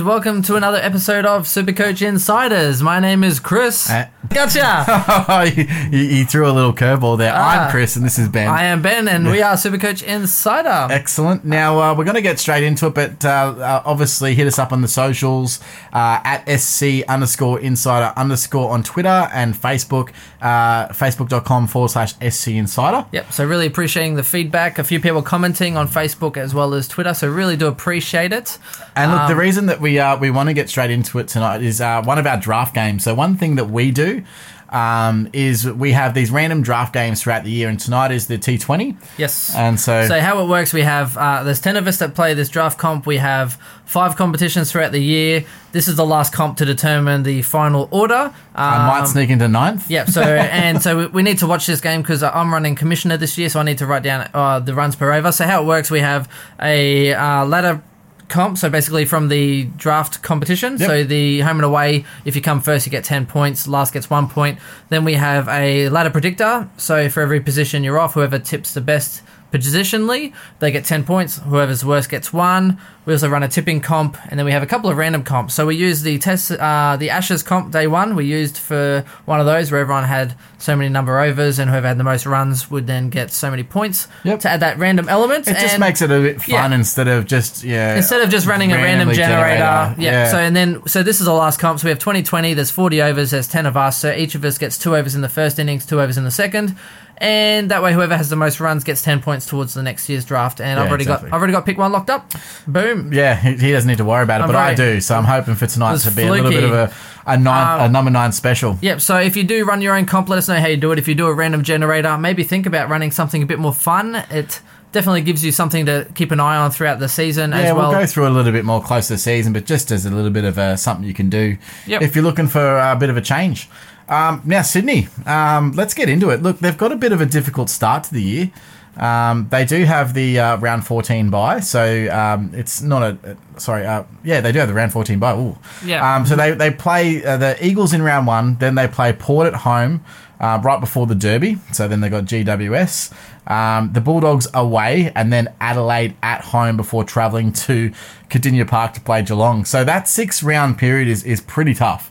And welcome to another episode of Supercoach Insiders. My name is Chris. Uh, gotcha. you, you threw a little curveball there. Ah. I'm Chris, and this is Ben. I am Ben, and we are Supercoach Insider. Excellent. Now uh, we're going to get straight into it, but uh, uh, obviously hit us up on the socials uh, at sc underscore insider underscore on Twitter and Facebook, uh, facebook.com forward slash sc insider. Yep. So really appreciating the feedback. A few people commenting on Facebook as well as Twitter. So really do appreciate it. And look, the Um, reason that we uh, we want to get straight into it tonight is uh, one of our draft games. So one thing that we do um, is we have these random draft games throughout the year, and tonight is the T20. Yes. And so, So how it works, we have uh, there's ten of us that play this draft comp. We have five competitions throughout the year. This is the last comp to determine the final order. I might Um, sneak into ninth. Yep. So and so we- we need to watch this game because I'm running commissioner this year, so I need to write down uh, the runs per over. So how it works, we have a uh, ladder comp. So basically from the draft competition. Yep. So the home and away, if you come first, you get ten points. Last gets one point. Then we have a ladder predictor. So for every position you're off, whoever tips the best positionally, they get 10 points. Whoever's worst gets one. We also run a tipping comp, and then we have a couple of random comps. So we use the test, uh, the Ashes comp day one. We used for one of those where everyone had so many number overs, and whoever had the most runs would then get so many points Yep. to add that random element. It just and- makes it a bit fun Yeah. instead of just yeah. Instead of just running a random generator, generator. Yeah. Yeah. So and then so this is the last comp. So we have 2020. There's 40 overs. There's 10 of us. So each of us gets two overs in the first innings, two overs in the second, and that way whoever has the most runs gets 10 points towards the next year's draft. And I've already exactly. got I've already got pick one locked up. Boom. Yeah, he, doesn't need to worry about it, I'm but I do. So I'm hoping for tonight to be a little bit of a a, nine, Um, a number nine special. Yep. So if you do run your own comp, let us know how you do it. If you do a random generator, maybe think about running something a bit more fun. It definitely gives you something to keep an eye on throughout the season Yeah, as well. we'll go through a little bit more close to the season, but just as a little bit of a, something you can do Yep. if you're looking for a bit of a change. Um, now, Sydney, um, let's get into it. Look, they've got a bit of a difficult start to the year. Um, they do have the uh, round 14 bye, so um, it's not a. uh, Sorry, uh, yeah, they do have the round 14 bye. Ooh. Yeah. Um, so they, they play uh, the Eagles in round one, then they play Port at home uh, right before the Derby. So then they got GWS, um, the Bulldogs away, and then Adelaide at home before travelling to Kardinia Park to play Geelong. So that six round period is, is pretty tough.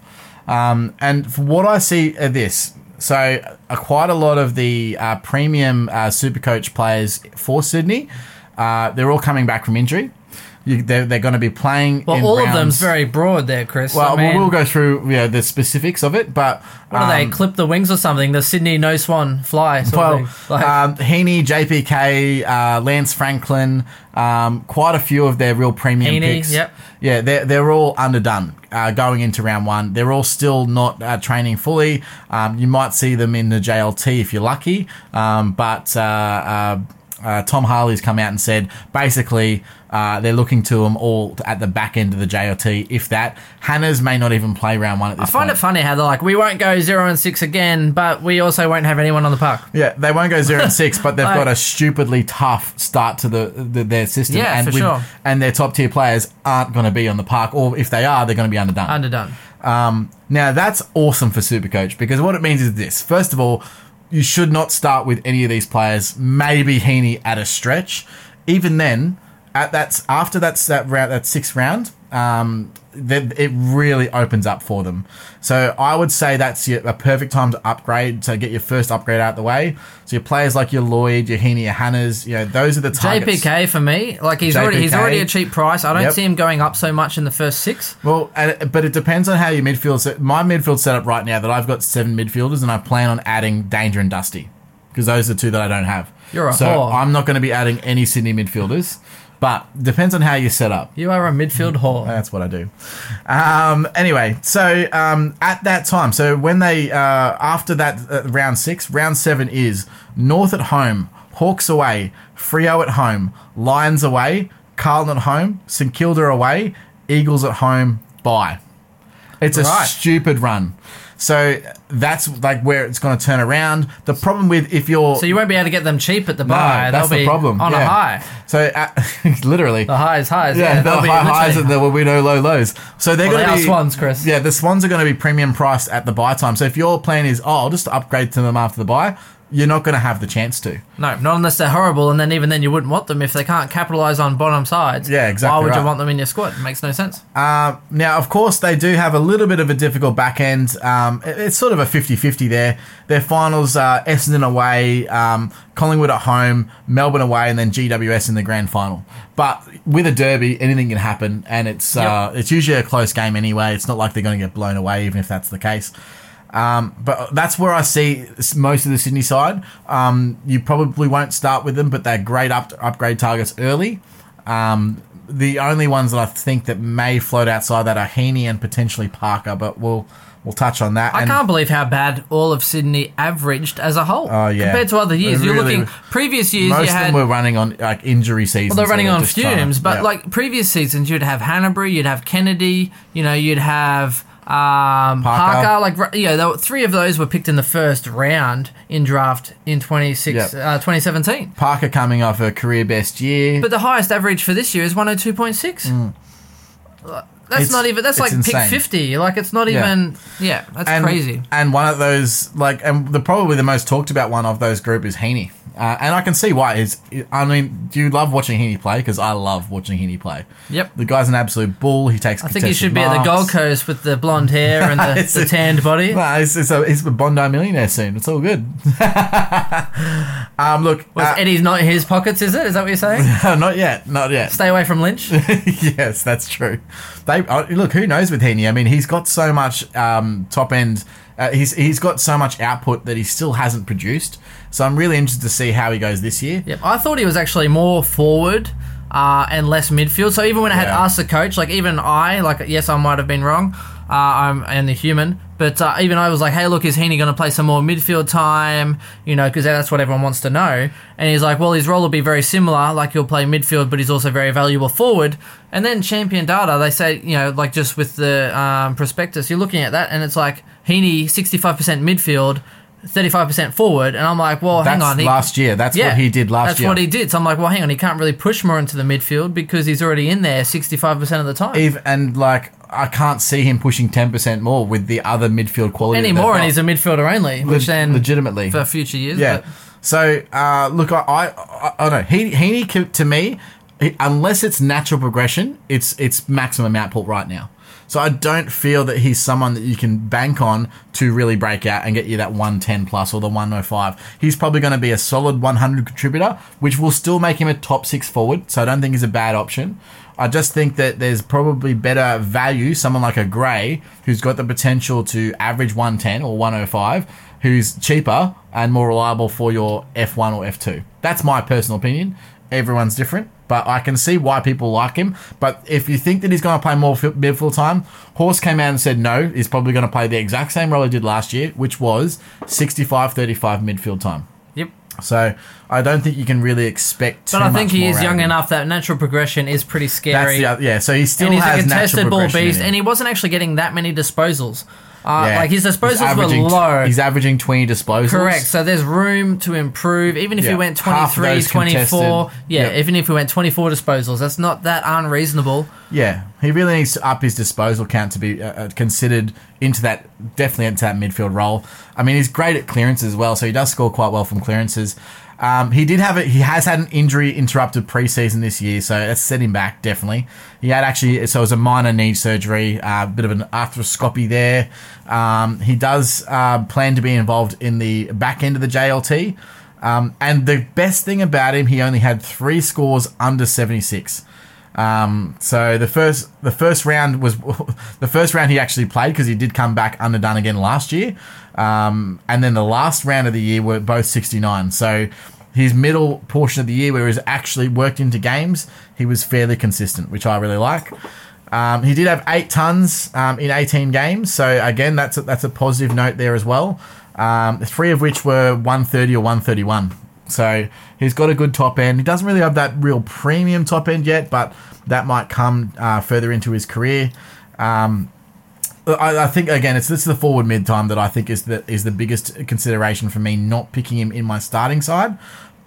Um, and from what I see of this, so uh, quite a lot of the uh, premium uh, Supercoach players for Sydney, uh, they're all coming back from injury. You, they're they're going to be playing. well, all of them's very broad there, Chris. well, I mean, we'll go through know, the specifics of it, but What are they? um, Clip the wings or something? The Sydney no swan fly. Well. Like, um, Heeney, JPK, uh, Lance Franklin, um, quite a few of their real premium Heeney, picks. yep. Yeah, they're, they're all underdone uh, going into round one. They're all still not uh, training fully. Um, you might see them in the JLT if you're lucky, um, but uh, Tom Harley's come out and said basically uh, they're looking to them all at the back end of the JLT, if that. Hannah's may not even play round one at I find point. it funny how they're like, we won't go zero and six again, but we also won't have anyone on the park. Yeah, they won't go zero and six, but they've got a stupidly tough start to the, the their system. Yeah, and for sure. And their top tier players aren't going to be on the park, or if they are, they're going to be underdone. Underdone. um, now that's awesome for Supercoach because what it means is this: first of all, you should not start with any of these players. Maybe Heeney at a stretch. Even then, at that after that's that round, that sixth round, um, then it really opens up for them. So I would say that's your, a perfect time to upgrade to get your first upgrade out of the way. So your players like your Lloyd, your Heeney, your Hannahs, you know, those are the targets. JPK for me, like he's already he's already a cheap price. I don't Yep. see him going up so much in the first six. Well, but it depends on how your midfield set. My midfield setup right now that I've got seven midfielders, and I plan on adding Danger and Dusty because those are the two that I don't have. You're a so whore. I'm not going to be adding any Sydney midfielders, but depends on how you set up. You are a midfield whore. That's what I do. Um, anyway, so um, at that time, so when they uh, after that uh, round six, round seven is North at home, Hawks away, Freo at home, Lions away, Carlton at home, St Kilda away, Eagles at home. Bye. It's a stupid run. So that's like where it's going to turn around. The problem with if you're So you won't be able to get them cheap at the no, buy. that's They'll the be problem on a high. So uh, literally, The highs, highs. yeah, Yeah, the high highs and there will be no low lows. So they're Well, going to are be swans, Chris. Yeah, the swans are going to be premium priced at the buy time. So if your plan is, oh, I'll just upgrade to them after the buy, you're not going to have the chance to. No, not unless they're horrible, and then even then you wouldn't want them if they can't capitalize on bottom sides. Yeah, exactly Why would you want them in your squad? It makes no sense. Uh, now, of course, they do have a little bit of a difficult back end. Um, it- it's sort of a 50 50 there. Their finals are Essendon away, um, Collingwood at home, Melbourne away, and then GWS in the grand final. But with a derby, anything can happen, and it's uh, it's usually a close game anyway. It's not like they're going to get blown away, even if that's the case. Um, but that's where I see most of the Sydney side. Um, you probably won't start with them, but they're great up upgrade targets early. Um, the only ones that I think that may float outside that are Heeney and potentially Parker, but we'll we'll touch on that. I And- can't believe how bad all of Sydney averaged as a whole. Oh, yeah. Compared to other years. They You're looking previous years most you of had them were running on like injury seasons. Well, they're running on trying to- fumes, but yeah. like previous seasons, you'd have Hannebery, you'd have Kennedy, you know, you'd have um, Parker. Parker. Like, ru- you know, there were- three of those were picked in the first round in draft in 26, Yep. uh, 2017. Parker coming off a career best year. But the highest average for this year is 102.6. That's Mm. It's- not even, that's like pick 50. Like, it's not Yeah. even, yeah, that's and, crazy. And one of those, like, and the probably the most talked about one of those group is Heeney. Uh, and I can see why. Is I mean, do you love watching Heeney play? Because I love watching Heeney play. Yep. The guy's an absolute bull. He takes. I think he should be at the Gold Coast with the blonde hair and the, It's the tanned body. No, he's, he's, a, he's a Bondi millionaire soon. It's all good. um, look, Was uh, Eddie's not in his pockets, is it? Is that what you're saying? not yet, not yet. Stay away from Lynch. yes, that's true. They uh, look. Who knows with Heeney? I mean, he's got so much um, top end. Uh, he's he's got so much output that he still hasn't produced. So I'm really interested to see how he goes this year. Yep, I thought he was actually more forward uh, and less midfield. So even when I had Yeah. asked the coach, like even I, like yes, I might have been wrong. Uh, I'm and the human, but uh, even I was like, hey, look, is Heeney going to play some more midfield time? You know, because that's what everyone wants to know. And he's like, well, his role will be very similar. Like he'll play midfield, but he's also very valuable forward. And then champion data, they say, you know, like just with the um, prospectus, you're looking at that, and it's like Heeney, 65% midfield. 35% forward, and I'm like, well, That's hang on. he- last year. That's what he did last that's year. That's what he did. So I'm like, well, hang on, he can't really push more into the midfield because he's already in there 65% of the time. Eve, and like I can't see him pushing ten percent more with the other midfield quality Anymore, and he's a midfielder only, which got. then legitimately for future years. Yeah. but- So uh, look, I, I, I, I don't know. He, Heeney to me, he- unless it's natural progression, it's it's maximum output right now. So I don't feel that he's someone that you can bank on to really break out and get you that 110 plus or the 105. He's probably going to be a solid 100 contributor, which will still make him a top six forward. So I don't think he's a bad option. I just think that there's probably better value, someone like a Gray, who's got the potential to average 110 or 105, who's cheaper and more reliable for your F1 or F2. That's my personal opinion. Everyone's different, but I can see why people like him. But if you think that he's going to play more fi- midfield time, Horse came out and said no, he's probably going to play the exact same role he did last year, which was 65 35 midfield time. So I don't think you can really expect. But I think he is young enough that natural progression is pretty That's scary. the, oth- yeah, so he still and he's a has contested natural ball progression in beast, him. and he wasn't actually getting that many disposals. Uh, Yeah. Like his disposals were low. He's averaging 20 disposals. Correct. So there's room to improve. Even if Yeah. he went Half 23, 24. contested. Yeah, Yep. even if he went 24 disposals, that's not that unreasonable. Yeah, he really needs to up his disposal count to be uh, uh, considered into that, definitely into that midfield role. I mean, he's great at clearances as well, so he does score quite well from clearances. Um, he did have it. He has had an injury interrupted preseason this year, so that's set him back definitely. He had actually, so it was a minor knee surgery, a uh, bit of an arthroscopy there. Um, he does uh, plan to be involved in the back end of the JLT. Um, and the best thing about him, he only had three scores under 76. Um, so the first the first round was the first round he actually played because he did come back underdone again last year, um, and then the last round of the year were both 69. So his middle portion of the year where he's actually worked into games, he was fairly consistent, which I really like. Um, he did have eight tons um, in 18 games, so again that's a, that's a positive note there as well. Um, three of which were 130 or 131. So he's got a good top end. He doesn't really have that real premium top end yet, but that might come uh, further into his career. Um, I, I think again, it's this is the forward mid time that I think is the is the biggest consideration for me not picking him in my starting side.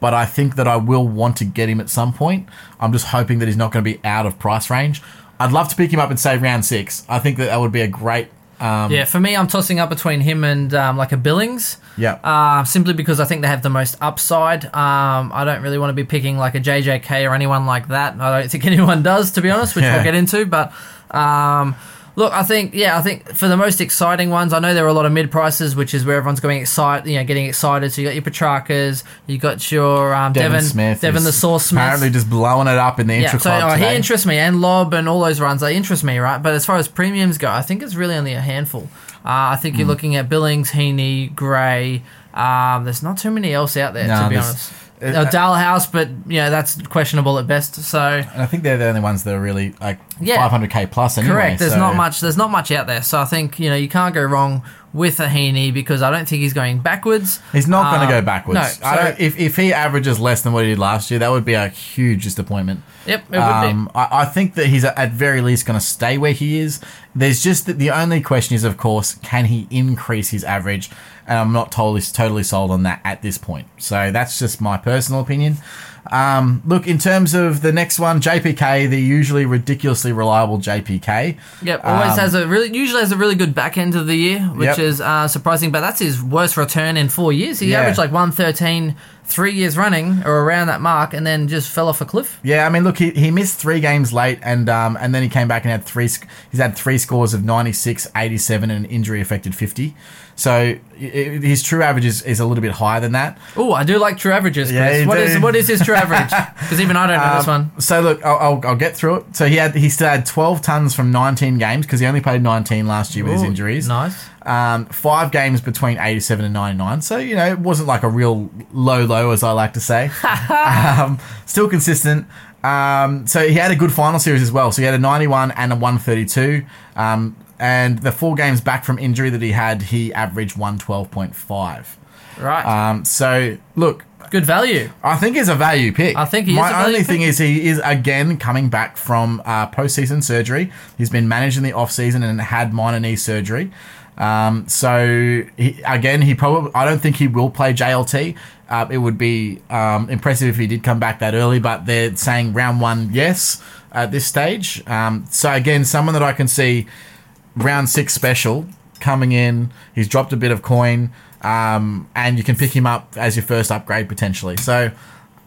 But I think that I will want to get him at some point. I'm just hoping that he's not going to be out of price range. I'd love to pick him up and say round six. I think that that would be a great Um, Yeah, for me, I'm tossing up between him and um, like a Billings. yeah. Uh, simply because I think they have the most upside. Um, I don't really want to be picking like a JJK or anyone like that. I don't think anyone does, to be honest, which Yeah. we'll get into. But um, look, I think yeah, I think for the most exciting ones, I know there are a lot of mid prices, which is where everyone's going excited, you know, getting excited. So you got your Petraccas, you got your um, Devin, Devon, Smith, Devon the Sauce Smith. apparently just blowing it up in the Yeah, intra so club oh, he interests me, and Lob and all those runs, they interest me, right? But as far as premiums go, I think it's really only a handful. Uh, I think Hmm. you're looking at Billings, Heeney, Gray. Um, there's not too many else out there, No, to be honest. Uh, Uh, Dahlhaus, but yeah, that's questionable at best. So and I think they're the only ones that are really like Yeah. 500k plus anyway. correct. There's so- not much. There's not much out there. So I think you know you can't go wrong with a Heeney because I don't think he's going backwards. He's not going Um, to go backwards. no, I so- don't, if, if he averages less than what he did last year, that would be a huge disappointment. Yep, it would Um, I, I think that he's at very least going to stay where he is. There's just that the only question is, of course, can he increase his average? And I'm not totally totally sold on that at this point. So that's just my personal opinion. Um, look, in terms of the next one, JPK, the usually ridiculously reliable JPK. Yep, always Um, has a really usually has a really good back end of the year, which Yep. is uh, surprising. But that's his worst return in four years. He Yeah. averaged like 113 three years running or around that mark, and then just fell off a cliff. Yeah, I mean, look, he, he missed three games late, and um, and then he came back and had three. He's had three scores of 96, 87, and an injury affected 50. So i- i- his true average is, is a little bit higher than that. Oh, I do like true averages. Chris. Yeah, what is what is his true average? Because even I don't know this one. Um, So look, I'll, I'll, I'll get through it. So he had he still had 12 tons from 19 games because he only played 19 last year with his injuries. Nice. Um, five games between 87 and 99. So, you know, it wasn't like a real low, low, as I like to say. um, still consistent. Um, so he had a good final series as well. So he had a 91 and a 132. Um, and the four games back from injury that he had, he averaged 112.5. Right. Um, so, look, good value. I think he's a value pick. I think he My only pick. thing is he is again coming back from uh, postseason surgery. He's been managed in the off season and had minor knee surgery. Um, so he, again, he probably I don't think he will play JLT. Uh, it would be um, impressive if he did come back that early, but they're saying round one yes at this stage. Um, so again, someone that I can see round six special coming in. He's dropped a bit of coin, um, and you can pick him up as your first upgrade potentially. So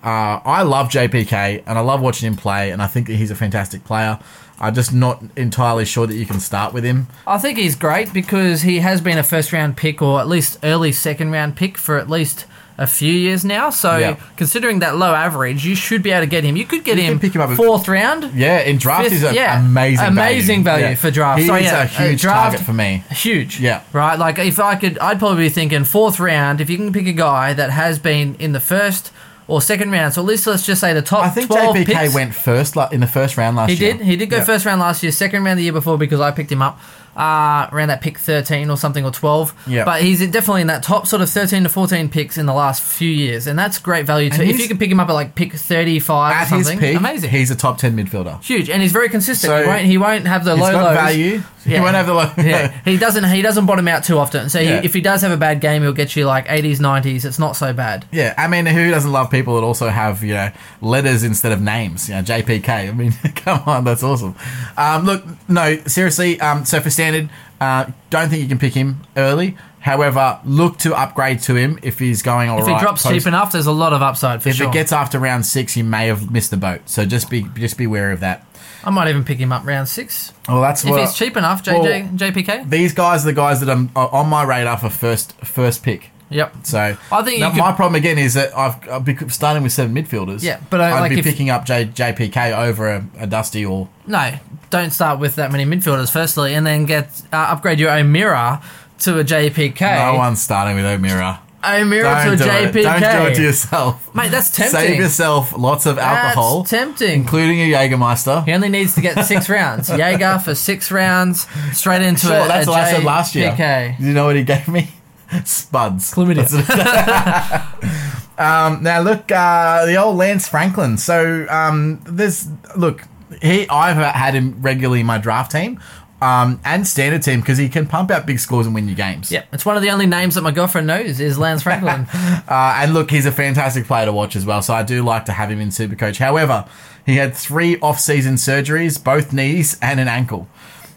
uh, I love JPK, and I love watching him play, and I think that he's a fantastic player. I'm just not entirely sure that you can start with him. I think he's great because he has been a first round pick or at least early second round pick for at least a few years now. So Yeah. considering that low average, you should be able to get him. You could get You him, pick him up fourth round. Yeah, in draft, is an yeah. amazing, Amazing value Yeah. for draft. He's So, yeah, a huge draft- target for me. Huge. Yeah. Right? Like if I could I'd probably be thinking fourth round, if you can pick a guy that has been in the first or second round, so at least let's just say the top I think 12 JPK picks. went first in the first round last He year. did. He did go Yeah. first round last year, second round the year before because I picked him up uh, around that pick 13 or something or 12. Yeah. But he's definitely in that top sort of 13 to 14 picks in the last few years. And that's great value too. And If you can pick him up at like pick 35 At or his something, peak, amazing. he's a top 10 midfielder. Huge. And he's very consistent. So, he, won't, he won't have the He's low got lows. value. He Yeah. won't have the low. yeah, he doesn't. He doesn't bottom out too often. So Yeah. he, if he does have a bad game, he'll get you like 80s, 90s. It's not so bad. Yeah, I mean, who doesn't love people that also have you know letters instead of names? You know, JPK. I mean, come on, that's awesome. Um, look, no, seriously. Um, so for standard, uh, don't think you can pick him early. However, look to upgrade to him if he's going all If right. he drops post- cheap enough, there's a lot of upside for If sure. it gets after round six, you may have missed the boat. So just be just be wary of that. I might even pick him up round six Well, that's if what he's cheap enough. JJ, JPK. these guys are the guys that I'm are on my radar for first first pick. Yep. So I think now, could- my problem again is that I've, I've be starting with seven midfielders. Yeah, but I- I'd like be if- picking up J, JPK over a, a Dusty or No, don't start with that many midfielders firstly, and then get uh, upgrade your O'Meara to a JPK. no one's starting with O'Meara. O'Meara to a Don't do it. JPK. Don't do it to yourself. Mate, that's tempting. Save yourself lots of alcohol, That's tempting. including a Jägermeister. He only needs to get six rounds. Jaeger for six rounds, straight into Sure, a, that's a what I said last year. JPK. You know what he gave me? Spuds. Chlamydia. Um, now look, uh, the old Lance Franklin. So um, there's look, he I've had him regularly in my draft team um, and standard team because he can pump out big scores and win you games. Yeah, it's one of the only names that my girlfriend knows is Lance Franklin. Uh, and look, he's a fantastic player to watch as well. So I do like to have him in Supercoach. However, he had three off-season surgeries, both knees and an ankle.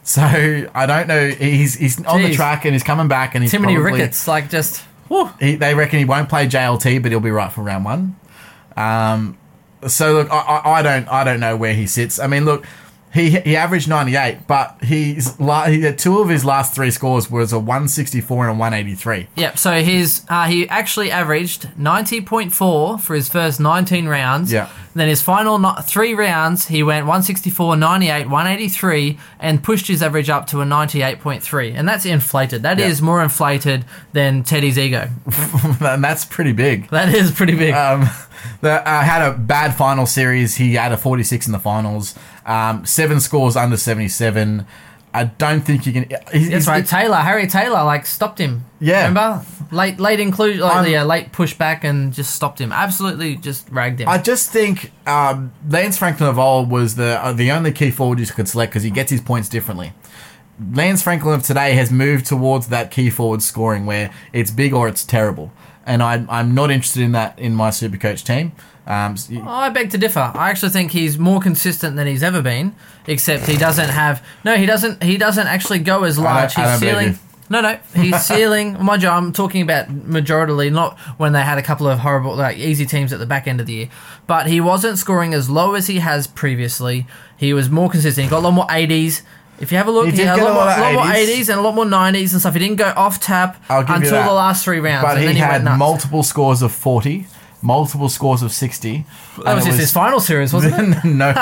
So I don't know. He's he's on the track and he's coming back and he's Too many probably- rickets. Like just. He, they reckon he won't play JLT, but he'll be right for round one. Um, so look, I, I, don't I don't know where he sits. I mean, look, he he averaged ninety eight, but he's la- he two of his last three scores was a one sixty four and a one eighty three. Yep. So his uh, he actually averaged ninety point four for his first nineteen rounds. Yeah. Then his final no- three rounds, he went 164, 98, 183, and pushed his average up to a 98.3. And that's inflated. That is Yeah. more inflated than Teddy's ego. and that's pretty big. That is pretty big. Um, the, uh, had a bad final series. He had a 46 in the finals. Um, seven scores under 77. I don't think you can. He's, That's right. Taylor, Harry Taylor, like stopped him. Yeah. remember late, late inclusion, like I'm- the uh, late pushback, and just stopped him. Absolutely, just ragged him. I just think um, Lance Franklin of old was the uh, the only key forward you could select because he gets his points differently. Lance Franklin of today has moved towards that key forward scoring where it's big or it's terrible, and I, I'm not interested in that in my Supercoach team. Um, s- y- I beg to differ. I actually think he's more consistent than he's ever been, except he doesn't have. No, he doesn't. He doesn't actually go as large. I he's ceiling. No, no, he's ceiling. Mind you, I'm talking about majority, not when they had a couple of horrible, like easy teams at the back end of the year. But he wasn't scoring as low as he has previously. He was more consistent. He got a lot more 80s. If you have a look, He he, had a lot, a more, of lot more 80s. 80s and a lot more 90s and stuff. He didn't go off tap you until the last three rounds. but he he had multiple scores of 40, multiple scores of 60. That was just his final series, wasn't it? no,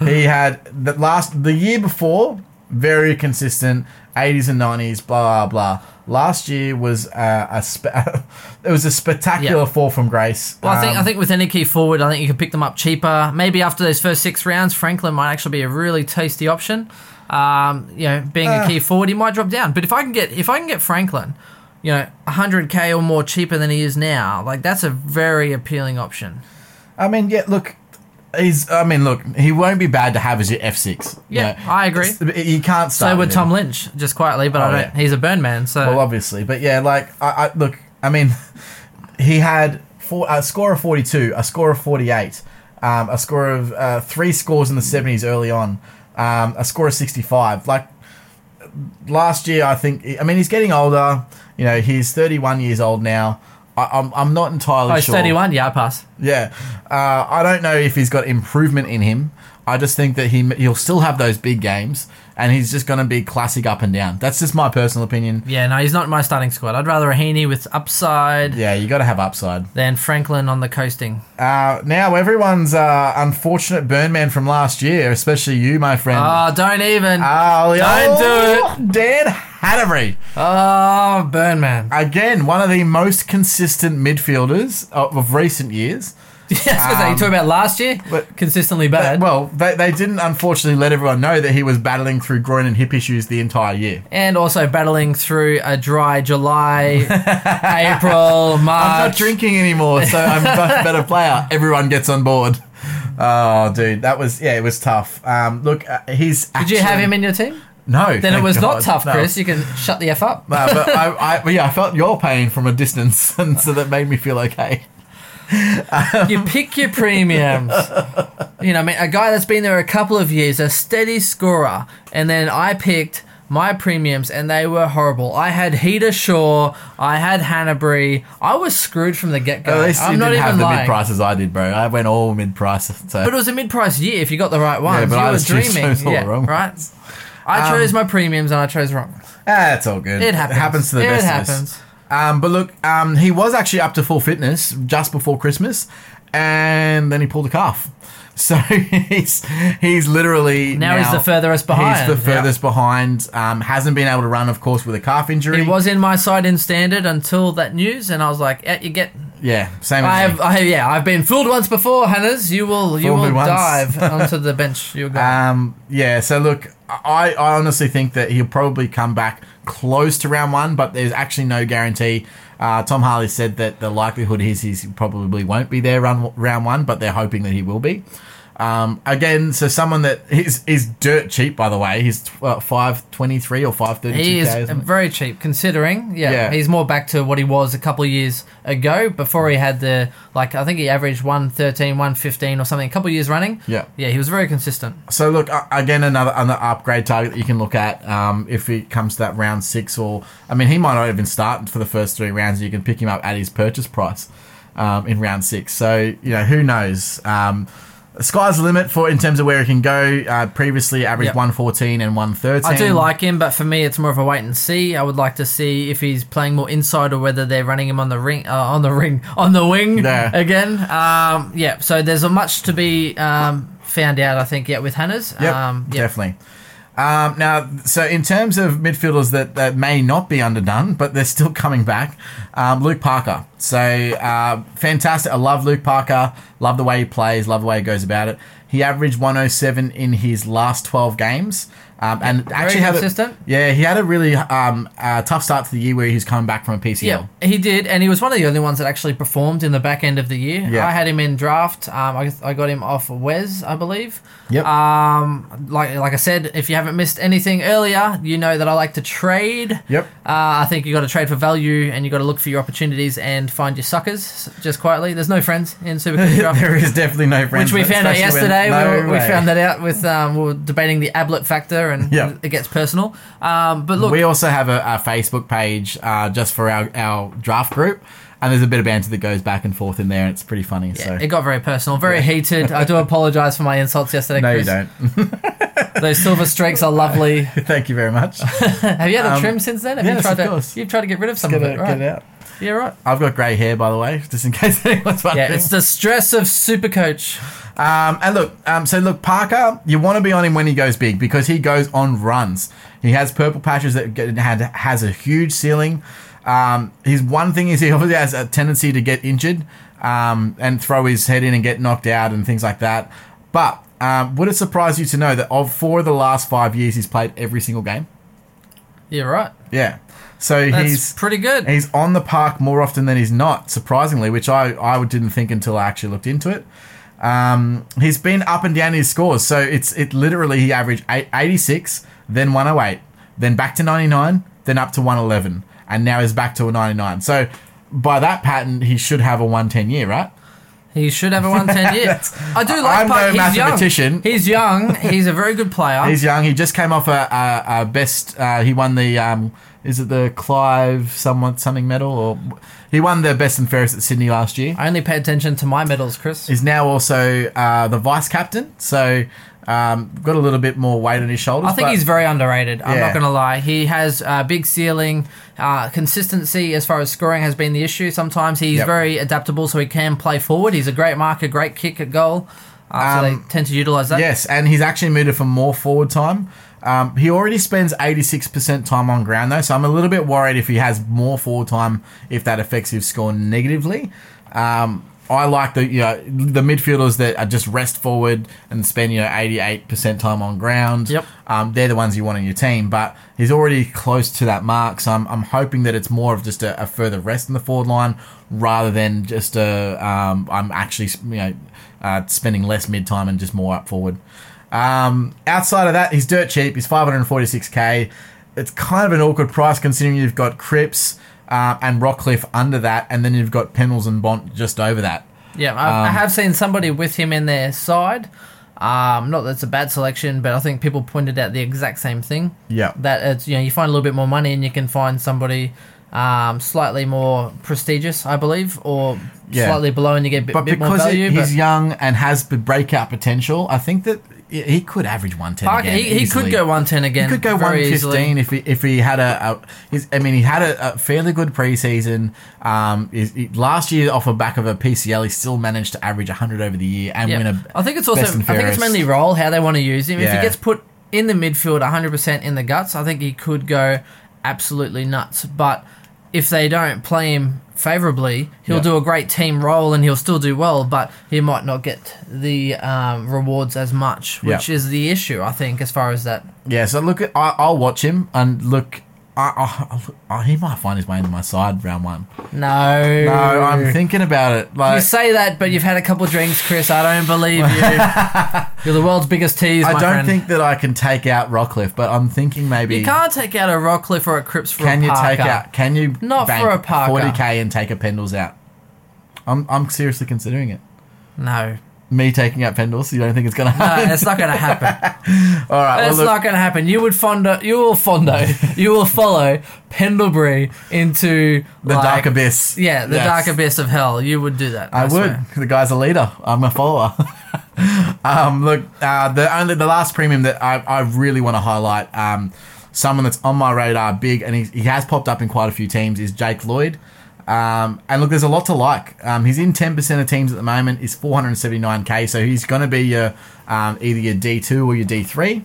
he had the last the year before very consistent 80s and 90s blah blah blah. Last year was uh, a spe- it was a spectacular Yeah. fall from grace. Well, I think Um, I think with any key forward, I think you can pick them up cheaper. Maybe after those first six rounds, Franklin might actually be a really tasty option. Um, you know, being a Uh. key forward, he might drop down. But if I can get if I can get Franklin, you know, 100k or more cheaper than he is now, like that's a very appealing option. I mean, yeah, look. He's. I mean, look. He won't be bad to have as your F six. Yeah, I agree. You can't start. So would with Tom him. Lynch, just quietly, but Oh, I don't. yeah. He's a burn man, so Well, obviously, but yeah, like I, I look. I mean, he had four, a score of forty-two, a score of forty-eight, um, a score of uh, three scores in the seventies early on, um, a score of sixty-five. Like last year, I think. I mean, he's getting older. You know, he's thirty-one years old now. I, I'm, I'm not entirely oh, he's sure. 31. Yeah, I pass. Yeah, uh, I don't know if he's got improvement in him. I just think that he he'll still have those big games, and he's just going to be classic up and down. That's just my personal opinion. Yeah, no, he's not my starting squad. I'd rather a Heeney with upside Yeah, you got to have upside. than Franklin on the coasting. Uh, now everyone's uh, unfortunate burn man from last year, especially you, my friend. Oh, don't even. oh, don't do it, Dan Hannebery. Oh, burn man. Again, one of the most consistent midfielders of, of recent years. Yes, because you talking about last year, but- consistently bad, Well, they, they didn't unfortunately let everyone know that he was battling through groin and hip issues the entire year. and also battling through a dry July, April, I'm not March. drinking anymore, so I'm a better player. Everyone gets on board. Oh, dude, that was yeah, it was tough. Um, look, uh, he's. Did you have him in your team? No. Then it was not God. tough, No. Chris. You can shut the f up. No, but I, I, but yeah, I felt your pain from a distance, and so that made me feel okay. you pick your premiums. You know, I mean, a guy that's been there a couple of years, a steady scorer, and then I picked my premiums, and they were horrible. I had Heater Shaw, I had Hannebery. I was screwed from the get go. At least I'm you didn't have the mid prices I did, bro. I went all mid price. So But it was a mid-price year if you got the right ones. but you I was dreaming, yeah, wrong right? ones. I chose my premiums and I chose wrong. ah, it's all good. It happens. It happens to the It best happens. Um, but look, um, he was actually up to full fitness just before Christmas, and then he pulled a calf. So he's he's literally Now now, he's the furthest behind. He's the Yeah. furthest behind. Um, hasn't been able to run, of course, with a calf injury. He was in my side in standard until that news, and I was like, eh, "You get." yeah, same. I have. I have, yeah, I've been fooled once before, Hannah's. You will, you Fooled will dive onto the bench. You'll go. Um, yeah, so look, I, I honestly think that he'll probably come back close to round one, but there's actually no guarantee. Uh, Tom Harley said that the likelihood is he probably won't be there run, round one, but they're hoping that he will be. Um, again, so someone that is is dirt cheap, by the way. He's uh, five twenty three or five thirty. He is very cheap considering. Yeah, Yeah. he's more back to what he was a couple of years ago before he had the like. I think he averaged 113, 115 or something a couple of years running. Yeah. yeah, he was very consistent. So look uh, again, another another upgrade target that you can look at um, if it comes to that round six, or I mean, he might not even start for the first three rounds. You can pick him up at his purchase price um, in round six. So you know, who knows? Um, sky's the limit for in terms of where he can go. Uh, previously, averaged Yep. one fourteen and one thirteen. I do like him, but for me, it's more of a wait and see. I would like to see if he's playing more inside or whether they're running him on the ring, uh, on the ring, on the wing Yeah. again. Um, yeah, so there's a much to be um, found out. I think yet with Hannah's. Yep, um, yeah. definitely. Um, now, so in terms of midfielders that, that may not be underdone, but they're still coming back, um, Luke Parker. So uh, fantastic. I love Luke Parker. Love the way he plays. Love the way he goes about it. He averaged 107 in his last 12 games. Um, and actually had consistent. A, yeah, he had a really um, uh, tough start to the year where he's coming back from a PCL. Yeah, he did, and he was one of the only ones that actually performed in the back end of the year. Yeah. I had him in draft. Um, I, I got him off Wes, I believe. Yep. Um, like like I said, if you haven't missed anything earlier, you know that I like to trade. Yep. Uh, I think you got to trade for value, and you got to look for your opportunities and find your suckers. Just quietly, there's no friends in Supercoach draft. there is definitely no friends. Which we found out when- yesterday. No we, we found that out with um, we were debating the Ablett factor, and Yeah. it gets personal. Um, but look, we also have a, a Facebook page uh, just for our, our draft group, and there's a bit of banter that goes back and forth in there, and it's pretty funny. so it got very personal, very heated. I do apologise for my insults yesterday. no, you don't. Those silver streaks are lovely. Thank you very much. Have you had a Um, trim since then? Have yes, you tried of to? course. You've tried to get rid of some of it, it, right? get it out. Yeah, right. I've got grey hair, by the way, just in case anyone's wondering. Yeah, it's the stress of Supercoach. Um, and look, um, so look, Parker, you want to be on him when he goes big because he goes on runs. He has purple patches that get, had, has a huge ceiling. Um, his one thing is he obviously has a tendency to get injured um, and throw his head in and get knocked out and things like that. But um, would it surprise you to know that of four of the last five years, he's played every single game? Yeah, right. Yeah. So That's he's pretty good. He's on the park more often than he's not, surprisingly, which I, I didn't think until I actually looked into it. Um, he's been up and down his scores. So it's it literally he averaged eight- 86, then 108, then back to 99, then up to 111, and now he's back to a 99. So by that pattern, he should have a 110 year, right? He should have a 110 year. That's- I do like I'm Park. no He's mathematician. Young. He's young. He's a very good player. He's young. He just came off a, a, a best. Uh, he won the. Um, is it the Clive someone something medal or he won the best and fairest at Sydney last year. I only pay attention to my medals, Chris. He's now also uh, the vice captain, so um, got a little bit more weight on his shoulders. I think he's very underrated. I'm Yeah. not going to lie. He has a big ceiling. Uh, consistency as far as scoring has been the issue. Sometimes he's Yep. very adaptable, so he can play forward. He's a great marker, great kick at goal. Uh, so Um, they tend to utilize that. Yes, and he's actually moved for more forward time. Um, he already spends 86% time on ground, though, so I'm a little bit worried if he has more forward time, if that affects his score negatively. Um, I like the you know the midfielders that are just rest forward and spend you know 88% time on ground. Yep. Um, they're the ones you want on your team, but he's already close to that mark, so I'm, I'm hoping that it's more of just a, a further rest in the forward line rather than just a um, I'm actually you know uh, spending less mid time and just more up forward. Um, outside of that, he's dirt cheap. He's 546k. It's kind of an awkward price considering you've got Cripps uh, and Rockliff under that, and then you've got Pendles and Bont just over that. Yeah, I, I Um, have seen somebody with him in their side. Um, not that it's a bad selection, but I think people pointed out the exact same thing. Yeah. That it's you know you find a little bit more money and you can find somebody um, slightly more prestigious, I believe, or Yeah. slightly below and you get a bit, But bit more because value. he's but young and has breakout potential, I think that he could average 110 Parker, again. he, he could go 110 again. He could go 115 easily. if he if he had a, a I mean he had a, a fairly good preseason. Um, he's- he- last year off the back of a PCL, he still managed to average 100 over the year and Yeah. win a. I think it's also I think it's mainly role how they want to use him. If he gets put in the midfield 100% in the guts, I think he could go absolutely nuts. But if they don't play him favorably, he'll Yeah. do a great team role and he'll still do well, but he might not get the um, rewards as much, which Yeah. is the issue I think as far as that. Yeah, so look, at, I, I'll watch him and look. I, I, I, he might find his way into my side round one. No. No, I'm thinking about it. You Like say that, but you've had a couple drinks, Chris. I don't believe you. You're the world's biggest tease, I don't friend. think that I can take out Rockliff, but I'm thinking maybe you can't take out a Rockliff or a Cripps for can a you take out? Can you Not for a Parker. 40k and take a Pendles out? I'm I'm seriously considering it. No, Me taking out Pendles, you don't think it's gonna no, happen? it's not going to happen. All right, It's look, not going to happen. You would fondo, you will fondo, you will follow Pendlebury into the like- dark abyss. Yeah, the Yes. dark abyss of hell. You would do that. I, would. swear. The guy's a leader. I'm a follower. um, look, uh, the only the last premium that I, I really want to highlight, um, someone that's on my radar, big, and he, he has popped up in quite a few teams, is Jake Lloyd. Um, and look, there's a lot to like. Um, he's in 10% of teams at the moment. He's 479k, so he's going to be your um, either your D2 or your D3.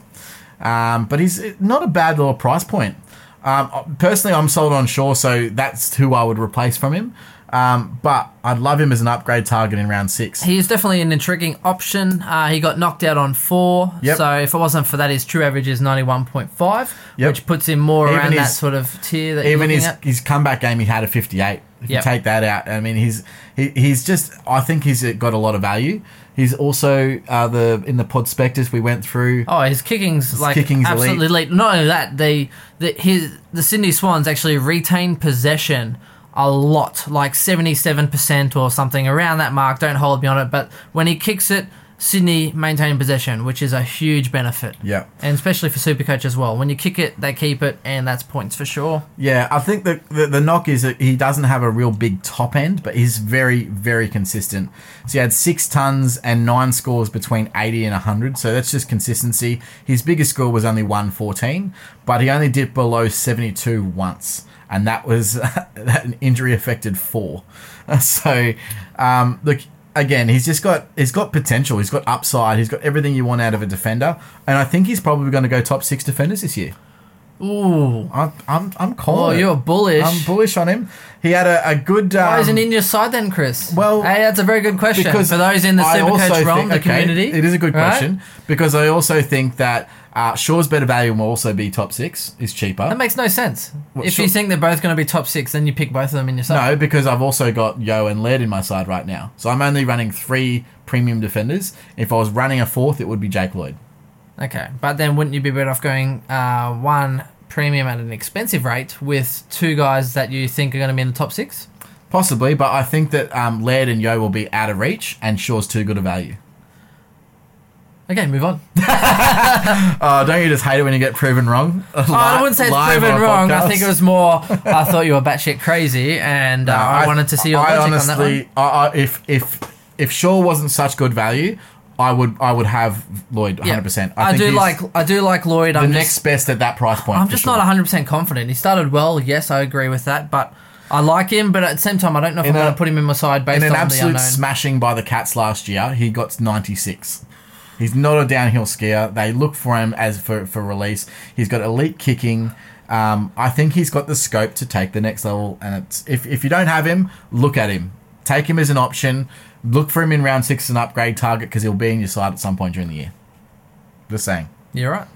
Um, but he's not a bad little price point. Um, personally, I'm sold on Shaw, so that's who I would replace from him. Um, but I'd love him as an upgrade target in round six. He is definitely an intriguing option. Uh, he got knocked out on four, Yep. so if it wasn't for that, his true average is ninety one point five, Yep. which puts him more Even around that sort of tier that you're Even his, at. his comeback game, he had a 58. If Yep. you take that out, I mean, he's he, he's just. I think he's got a lot of value. He's also uh, the in the Podspectus we went through. Oh, his kicking's like kicking's absolutely elite. Not only that, they the his the Sydney Swans actually retain possession a lot, like seventy seven percent or something around that mark. Don't hold me on it, but when he kicks it, Sydney maintain possession, which is a huge benefit. Yeah. and especially for Supercoach as well. When you kick it, they keep it, and that's points for sure. Yeah, I think the, the the knock is that he doesn't have a real big top end, but he's very very consistent. So he had six tons and nine scores between eighty and hundred. So that's just consistency. His biggest score was only one fourteen, but he only dipped below seventy two once, and that was an injury affected four. So um, look. Again, he's just got he's got potential. He's got upside. He's got everything you want out of a defender, and I think he's probably going to go top six defenders this year. Ooh, I'm I'm, I'm oh, calling. it. you're bullish. I'm bullish on him. He had a, a good. Um, Why isn't in your side then, Chris? well, hey, that's a very good question. because for those in the I Supercoach realm, think- the okay, community, It is a good right? question because I also think that uh, Shaw's better value will also be top six. Is cheaper. That makes no sense. What, if sure. you think they're both going to be top six, then you pick both of them in your side. no, because I've also got Yeo and Laird in my side right now. So I'm only running three premium defenders. If I was running a fourth, it would be Jake Lloyd. Okay, but then wouldn't you be better off going uh, one premium at an expensive rate with two guys that you think are going to be in the top six? Possibly, but I think that um, Laird and Yeo will be out of reach, and Shaw's too good a value. Okay, move on. Oh, don't you just hate it when you get proven wrong? Oh, I wouldn't say it's Live proven on a wrong. I podcast? think it was more. I thought you were batshit crazy, and uh, No, I, wanted to see your I logic on that one. I, I, if if if Shaw wasn't such good value, I would I would have Lloyd 100. percent I, do he's like I do like Lloyd. the I'm next just, best at that price point. I'm for just sure. not 100 percent confident. He started well, yes, I agree with that, but I like him. But at the same time, I don't know if In I'm a- going to put him in my side based in an on the absolute unknown. smashing by the Cats last year. He got 96. He's not a downhill skier. They look for him as for for release. He's got elite kicking. Um, I think he's got the scope to take the next level. And it's if if you don't have him, look at him. Take him as an option. Look for him in round six as an upgrade target because he'll be in your side at some point during the year. Just saying. You're right.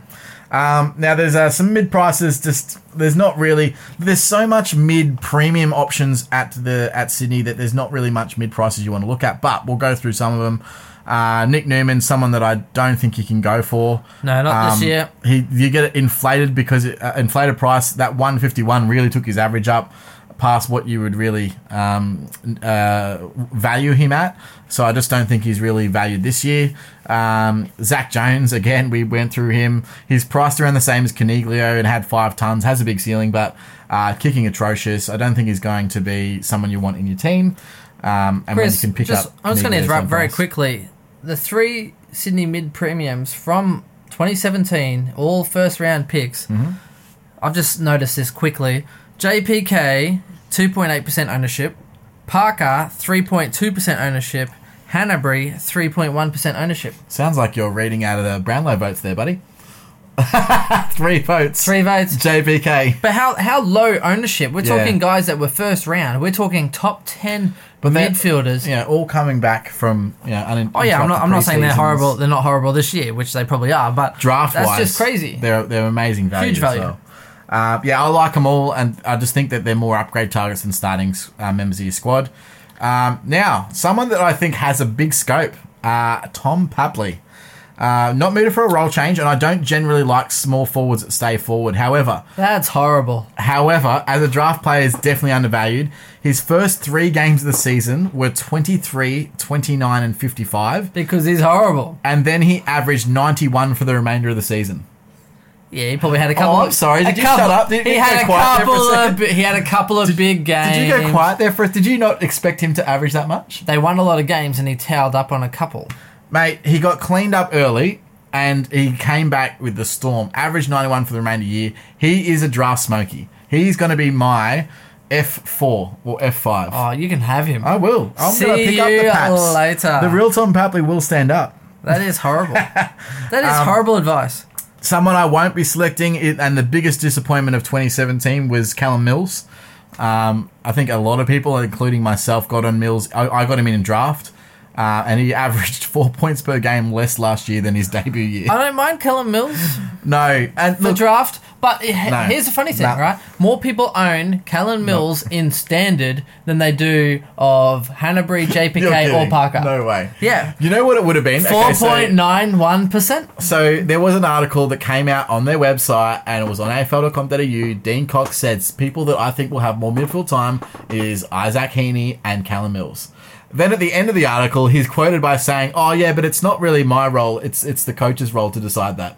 Um, now there's uh, some mid prices. Just there's not really there's so much mid premium options at the at Sydney that there's not really much mid prices you want to look at. But we'll go through some of them. Uh, Nick Newman, someone that I don't think you can go for. No, not this Um, year. He you get it inflated because it, uh, inflated price that 151 really took his average up past what you would really um, uh, value him at. So I just don't think he's really valued this year. Um, Zak Jones again, we went through him. He's priced around the same as Caniglio and had five tons, has a big ceiling, but uh, kicking atrocious. I don't think he's going to be someone you want in your team. Um, and when you Chris, can pick just, up, I'm just going to interrupt very quickly. The three Sydney mid premiums from 2017, all first round picks. Mm-hmm. I've just noticed this quickly. JPK, 2.8% ownership. Parker, 3.2% ownership. Hannebery, 3.1% ownership. Sounds like you're reading out of the Brownlow votes there, buddy. Three votes. Three votes. JPK. But how how low ownership? We're Yeah. talking guys that were first round. We're talking top 10 But midfielders. You know, all coming back from you know. unin- Oh yeah, I'm not. I'm not saying they're horrible. They're not horrible this year, which they probably are. But Draft that's wise, just crazy. They're they're amazing value. Huge value. well. Uh, yeah, I like them all, and I just think that they're more upgrade targets than starting uh, members of your squad. Um, now, someone that I think has a big scope, uh, Tom Papley. Uh, not mooted for a role change, and I don't generally like small forwards that stay forward. However, That's horrible. However, as a draft player, is definitely undervalued. His first three games of the season were 23, 29, and 55. Because he's horrible. And then he averaged 91 for the remainder of the season. Yeah, he probably had a couple. Oh, I'm of- sorry, did you couple- shut up? Did he had a for a couple of. He had a couple of big games. Did you go quiet there for? Did you not expect him to average that much? They won a lot of games, and he towed up on a couple. Mate, he got cleaned up early and he came back with the storm. Average 91 for the remainder of the year. He is a draft smoky. He's going to be my F4 or F5. Oh, you can have him. I will. I'm See going to pick up the paps. later. The real Tom Papley will stand up. That is horrible. that is Um, horrible advice. Someone I won't be selecting, and the biggest disappointment of 2017 was Callum Mills. Um, I think a lot of people, including myself, got on Mills. I, I got him in a draft, uh, and he averaged four points per game less last year than his debut year. I don't mind Callum Mills No, and for look, draft, but No. here's the funny thing, No. right? More people own Callum Mills in standard than they do of Hannebery, JPK, or. Parker. No way. Yeah. You know what it would have been? Four point nine one percent. So there was an article that came out on their website and it was on AFL.com.au. Dean Cox said people that I think will have more midfield time is Isaac Heeney and Callum Mills. Then at the end of the article, he's quoted by saying, "Oh yeah, but it's not really my role. It's it's the coach's role to decide that."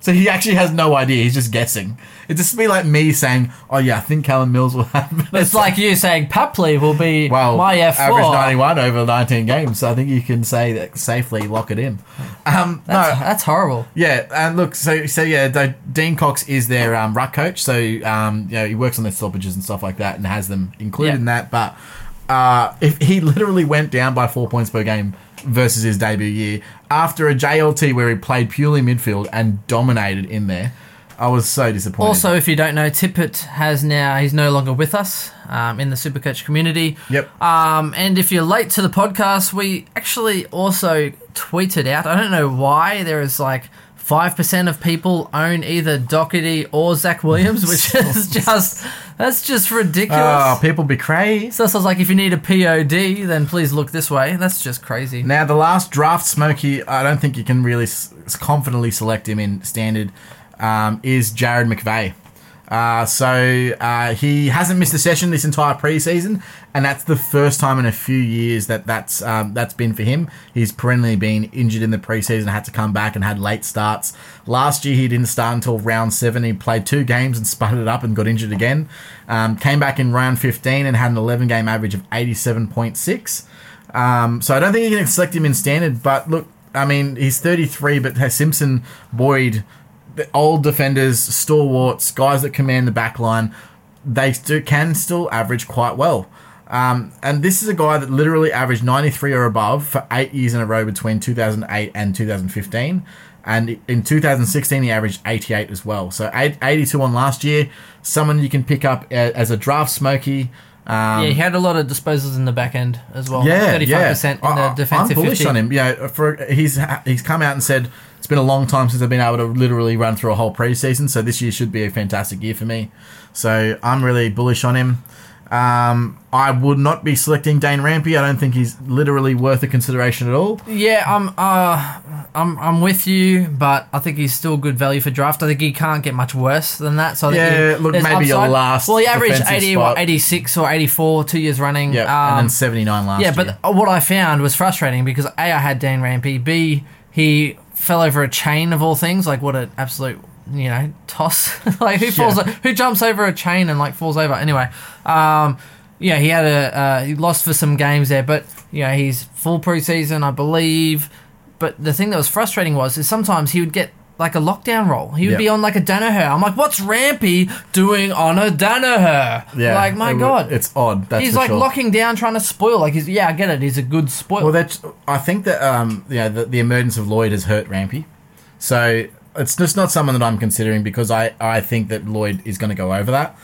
So he actually has no idea. He's just guessing. It'd just be like me saying, "Oh yeah, I think Callum Mills will have." It's like you saying Papley will be well, my F4. average ninety-one over nineteen games. So I think you can say that safely. Lock it in. Um, That's, no, that's horrible. yeah, and look, so so yeah, Dean Cox is their um, ruck coach, so um, you know he works on their stoppages and stuff like that, and has them included Yeah. in that. But uh, if he literally went down by four points per game versus his debut year after a JLT where he played purely midfield and dominated in there, I was so disappointed. Also, if you don't know, Tippett has now he's no longer with us um, in the Supercoach community. Yep. Um, and if you're late to the podcast, we actually also tweeted out. I don't know why there is like. Five percent of people own either Doherty or Zach Williams, which is just that's just ridiculous. oh, people be crazy. so, so it's like if you need a POD, then please look this way. That's just crazy. Now, the last draft Smokey, I don't think you can really s- confidently select him in standard, um, is Jarrad McVeigh. Uh, so uh, he hasn't missed a session this entire preseason, and that's the first time in a few years that that's um, that's been for him. He's perennially been injured in the preseason, had to come back and had late starts. Last year he didn't start until round seven. He played two games and sputtered it up and got injured again. Um, came back in round fifteen and had an eleven game average of eighty seven point six. Um, so I don't think you can select him in standard. But look, I mean, he's 33, but has Simpson, Boyd, old defenders, stalwarts, guys that command the back line, they st- can still average quite well. Um, and this is a guy that literally averaged 93 or above for eight years in a row between 2008 and 2015. And in 2016, he averaged 88 as well. So 82 on last year. Someone you can pick up as a draft smoky. Um, yeah, he had a lot of disposals in the back end as well. yeah, thirty-five yeah. percent in the defensive. I'm bullish 50. on him. Yeah, for he's he's come out and said it's been a long time since I've been able to literally run through a whole preseason. So this year should be a fantastic year for me. So I'm really bullish on him. Um, I would not be selecting Dane Rampe. I don't think he's literally worth a consideration at all. Yeah, I'm. Uh, I'm. I'm with you, but I think he's still good value for draft. I think he can't get much worse than that. So I think Yeah, he- look, maybe your upside. last Well, he averaged defensive 80, spot. what, 86 or 84 two years running. Yeah, Um, and then 79 last year. yeah, year. but what I found was frustrating because a I had Dane Rampe. B he fell over a chain of all things. Like what an absolute you know toss. like who falls Yeah. who jumps over a chain and like falls over. Anyway, um, yeah, he had a uh, he lost for some games there, but you know he's full preseason, I believe. But the thing that was frustrating was is sometimes he would get like a lockdown role. He would Yep. be on like a Daniher. I'm like, what's Rampe doing on a Daniher? yeah, like my it- god, it's odd. That's he's like sure. locking down, trying to spoil. Like he's yeah, I get it. He's a good spoil. Well, that's. I think that um, yeah, the, the emergence of Lloyd has hurt Rampe, so it's just not someone that I'm considering because I I think that Lloyd is going to go over that.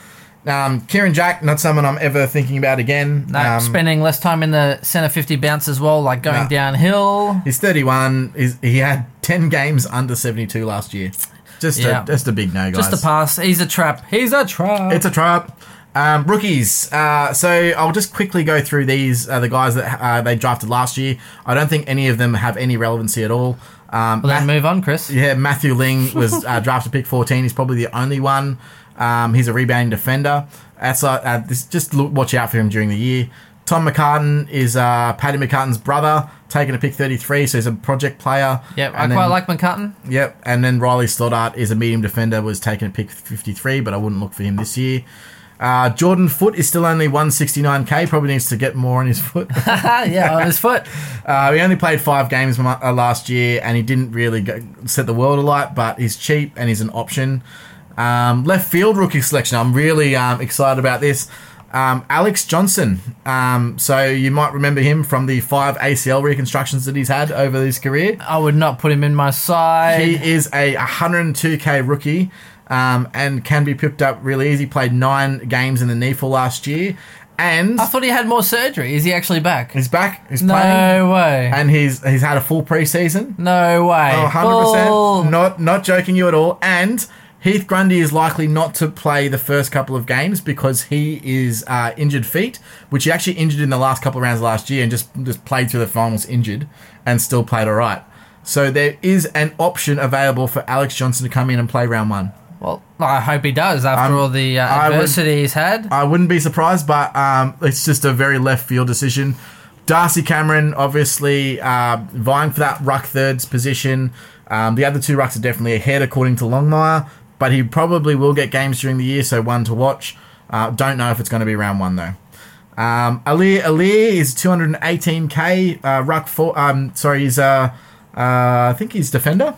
Um, Kieran Jack, not someone I'm ever thinking about again. No, um, spending less time in the center 50 bounce as well, like going Nah. downhill. He's 31. He's, he had 10 games under 72 last year. Just, Yeah. a, just a big no, guys. Just a pass. He's a trap. He's a trap. It's a trap. Um, rookies. Uh, so I'll just quickly go through these. Uh, the guys that uh, they drafted last year. I don't think any of them have any relevancy at all. Um, well, then move on, Chris. yeah, Matthew Ling was uh, drafted pick 14. He's probably the only one. Um, he's a rebounding defender. That's uh, uh, this, just look, watch out for him during the year. Tom McCartin is uh, Paddy McCartin's brother, taking a pick 33, so he's a project player. Yep, I And quite then- like McCutton. Yep, and then Riley Stoddart is a medium defender, was taking a pick 53, but I wouldn't look for him this year. Uh, Jordan Foote is still only 169k, probably needs to get more on his foot. yeah, on his foot. Uh, he only played five games uh, last year, and he didn't really go, set the world alight, but he's cheap and he's an option. Um, left field rookie selection, I'm really um, excited about this. Um, Alex Johnson. Um, so you might remember him from the five ACL reconstructions that he's had over his career. I would not put him in my side. He is a 102k rookie um, and can be picked up really easy. Played nine games in the for last year, and I thought he had more surgery. Is he actually back? he's back. He's No playing, way. and he's he's had a full preseason. no way. Oh, 100 Bull. percent. Not not joking you at all. And Heath Grundy is likely not to play the first couple of games because he is uh, injured feet, which he actually injured in the last couple of rounds last year and just just played through the finals injured and still played all right. So there is an option available for Alex Johnson to come in and play round one. Well, I hope he does after Um, all the uh, I would- adversity he's had. I wouldn't be surprised, but um, it's just a very left field decision. Darcy Cameron, obviously, uh, vying for that ruck thirds position. Um, the other two rucks are definitely ahead, according to Longmire, but he probably will get games during the year, so one to watch. Uh, don't know if it's going to be round one, though. Um, Aliir is 218k. Uh, ruck four. Um, sorry, he's uh, uh, I think he's defender.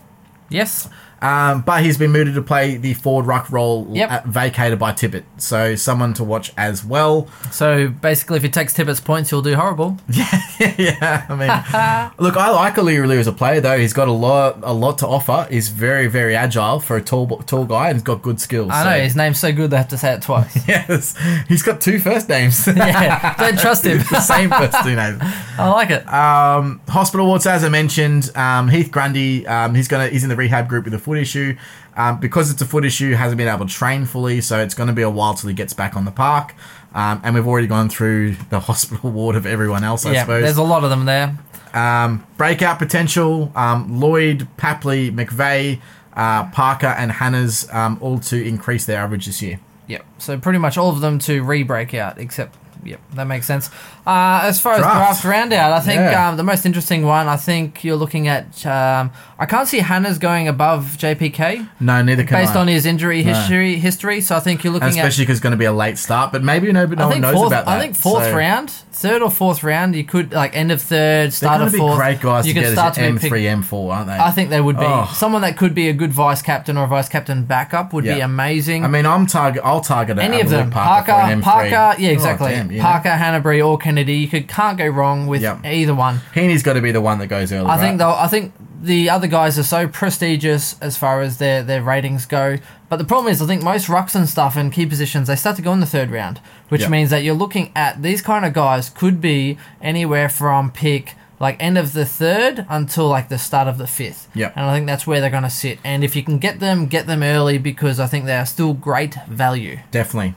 yes. Um, but he's been mooted to play the forward ruck role Yep. uh, vacated by Tippett. So someone to watch as well. So basically, if he takes Tippett's points, he'll do horrible. yeah, yeah. I mean, look, I like Aliir as a player though. He's got a lot, a lot to offer. He's very, very agile for a tall, tall guy, and he's got good skills. I so- know his name's so good they have to say it twice. Yes, he's got two first names. yeah, don't trust him. the same first two names. I like it. Um, hospital wards, as I mentioned, um, Heath Grundy, um, he's gonna he's in the rehab group with the foot issue. Um, because it's a foot issue, hasn't been able to train fully, so it's going to be a while till he gets back on the park. Um, and we've already gone through the hospital ward of everyone else, I yeah, suppose. there's a lot of them there. Um, breakout potential: um, Lloyd, Papley, McVeigh, uh, Parker, and Hannah's um, all to increase their average this year. Yep. So pretty much all of them to re-break out, except yep, that makes sense. Uh, as far as Draft. draft round out, I think Yeah. um, the most interesting one. I think you're looking at. Um, I can't see Hannah's going above JPK No, neither can I based I. on his injury history. History. So I think you're looking at. especially because it's going to be a late start, but maybe no, no one knows fourth. about that. I think fourth So round, third or fourth round, you could like end of third, start of fourth. great guys you to could get start as to be M3, picked. M4, aren't they? I think they would be Oh. someone that could be a good vice captain or a vice captain backup would be Yeah. amazing. I mean, I'm target. I'll target Any of them, Parker, for an Parker, M3. yeah, Oh, exactly. damn, you know. Parker, Hannebery, or Kennedy. You could can't go wrong with Yep. either one. Heeney's got to be the one that goes early. I think right? though, I think the other guys are so prestigious as far as their their ratings go. But the problem is, I think most rucks and stuff and key positions they start to go in the third round, which Yep. means that you're looking at these kind of guys could be anywhere from pick like end of the third until like the start of the fifth. Yeah. And I think that's where they're going to sit. And if you can get them, get them early because I think they are still great value. definitely.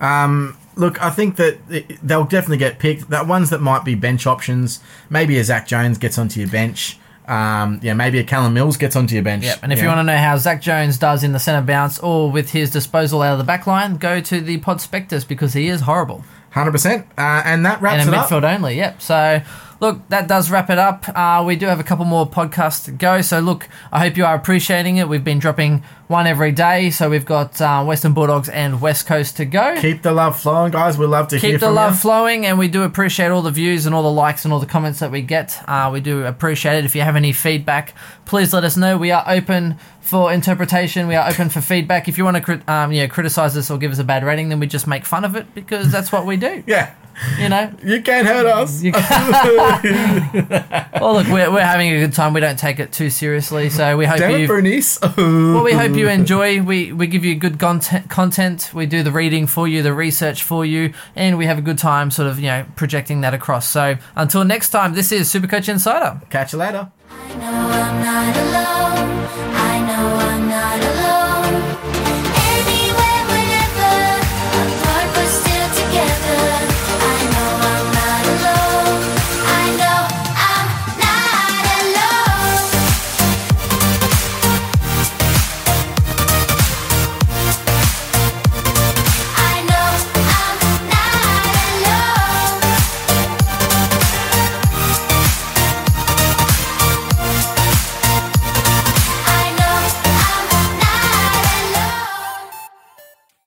Um, look, I think that they'll definitely get picked. That ones that might be bench options. Maybe a Zak Jones gets onto your bench. Um, yeah, maybe a Callum Mills gets onto your bench. Yep. And if you want to know how Zak Jones does in the centre bounce or with his disposal out of the back line, go to the Pod Spectus because he is horrible. hundred percent, uh, and that wraps and it a up. midfield only. Yep. So, look, that does wrap it up. Uh, we do have a couple more podcasts to go. So, look, I hope you are appreciating it. We've been dropping one every day. So, we've got uh, Western Bulldogs and West Coast to go. Keep, Keep the love flowing, guys. We love to hear Keep the love you. flowing, and we do appreciate all the views and all the likes and all the comments that we get. Uh, we do appreciate it. If you have any feedback, please let us know. We are open for interpretation. We are open for feedback. If you want to um, yeah, criticize us or give us a bad rating, then we just make fun of it because that's what we do. yeah, you know. You can't hurt us. You can't. well, look, we're, we're having a good time. We don't take it too seriously, so we hope Damn it, you. Bernice. Well, we hope you enjoy. We we give you good content. Content. We do the reading for you, the research for you, and we have a good time, sort of, you know, projecting that across. So until next time, this is Supercoach Insider. Catch you later.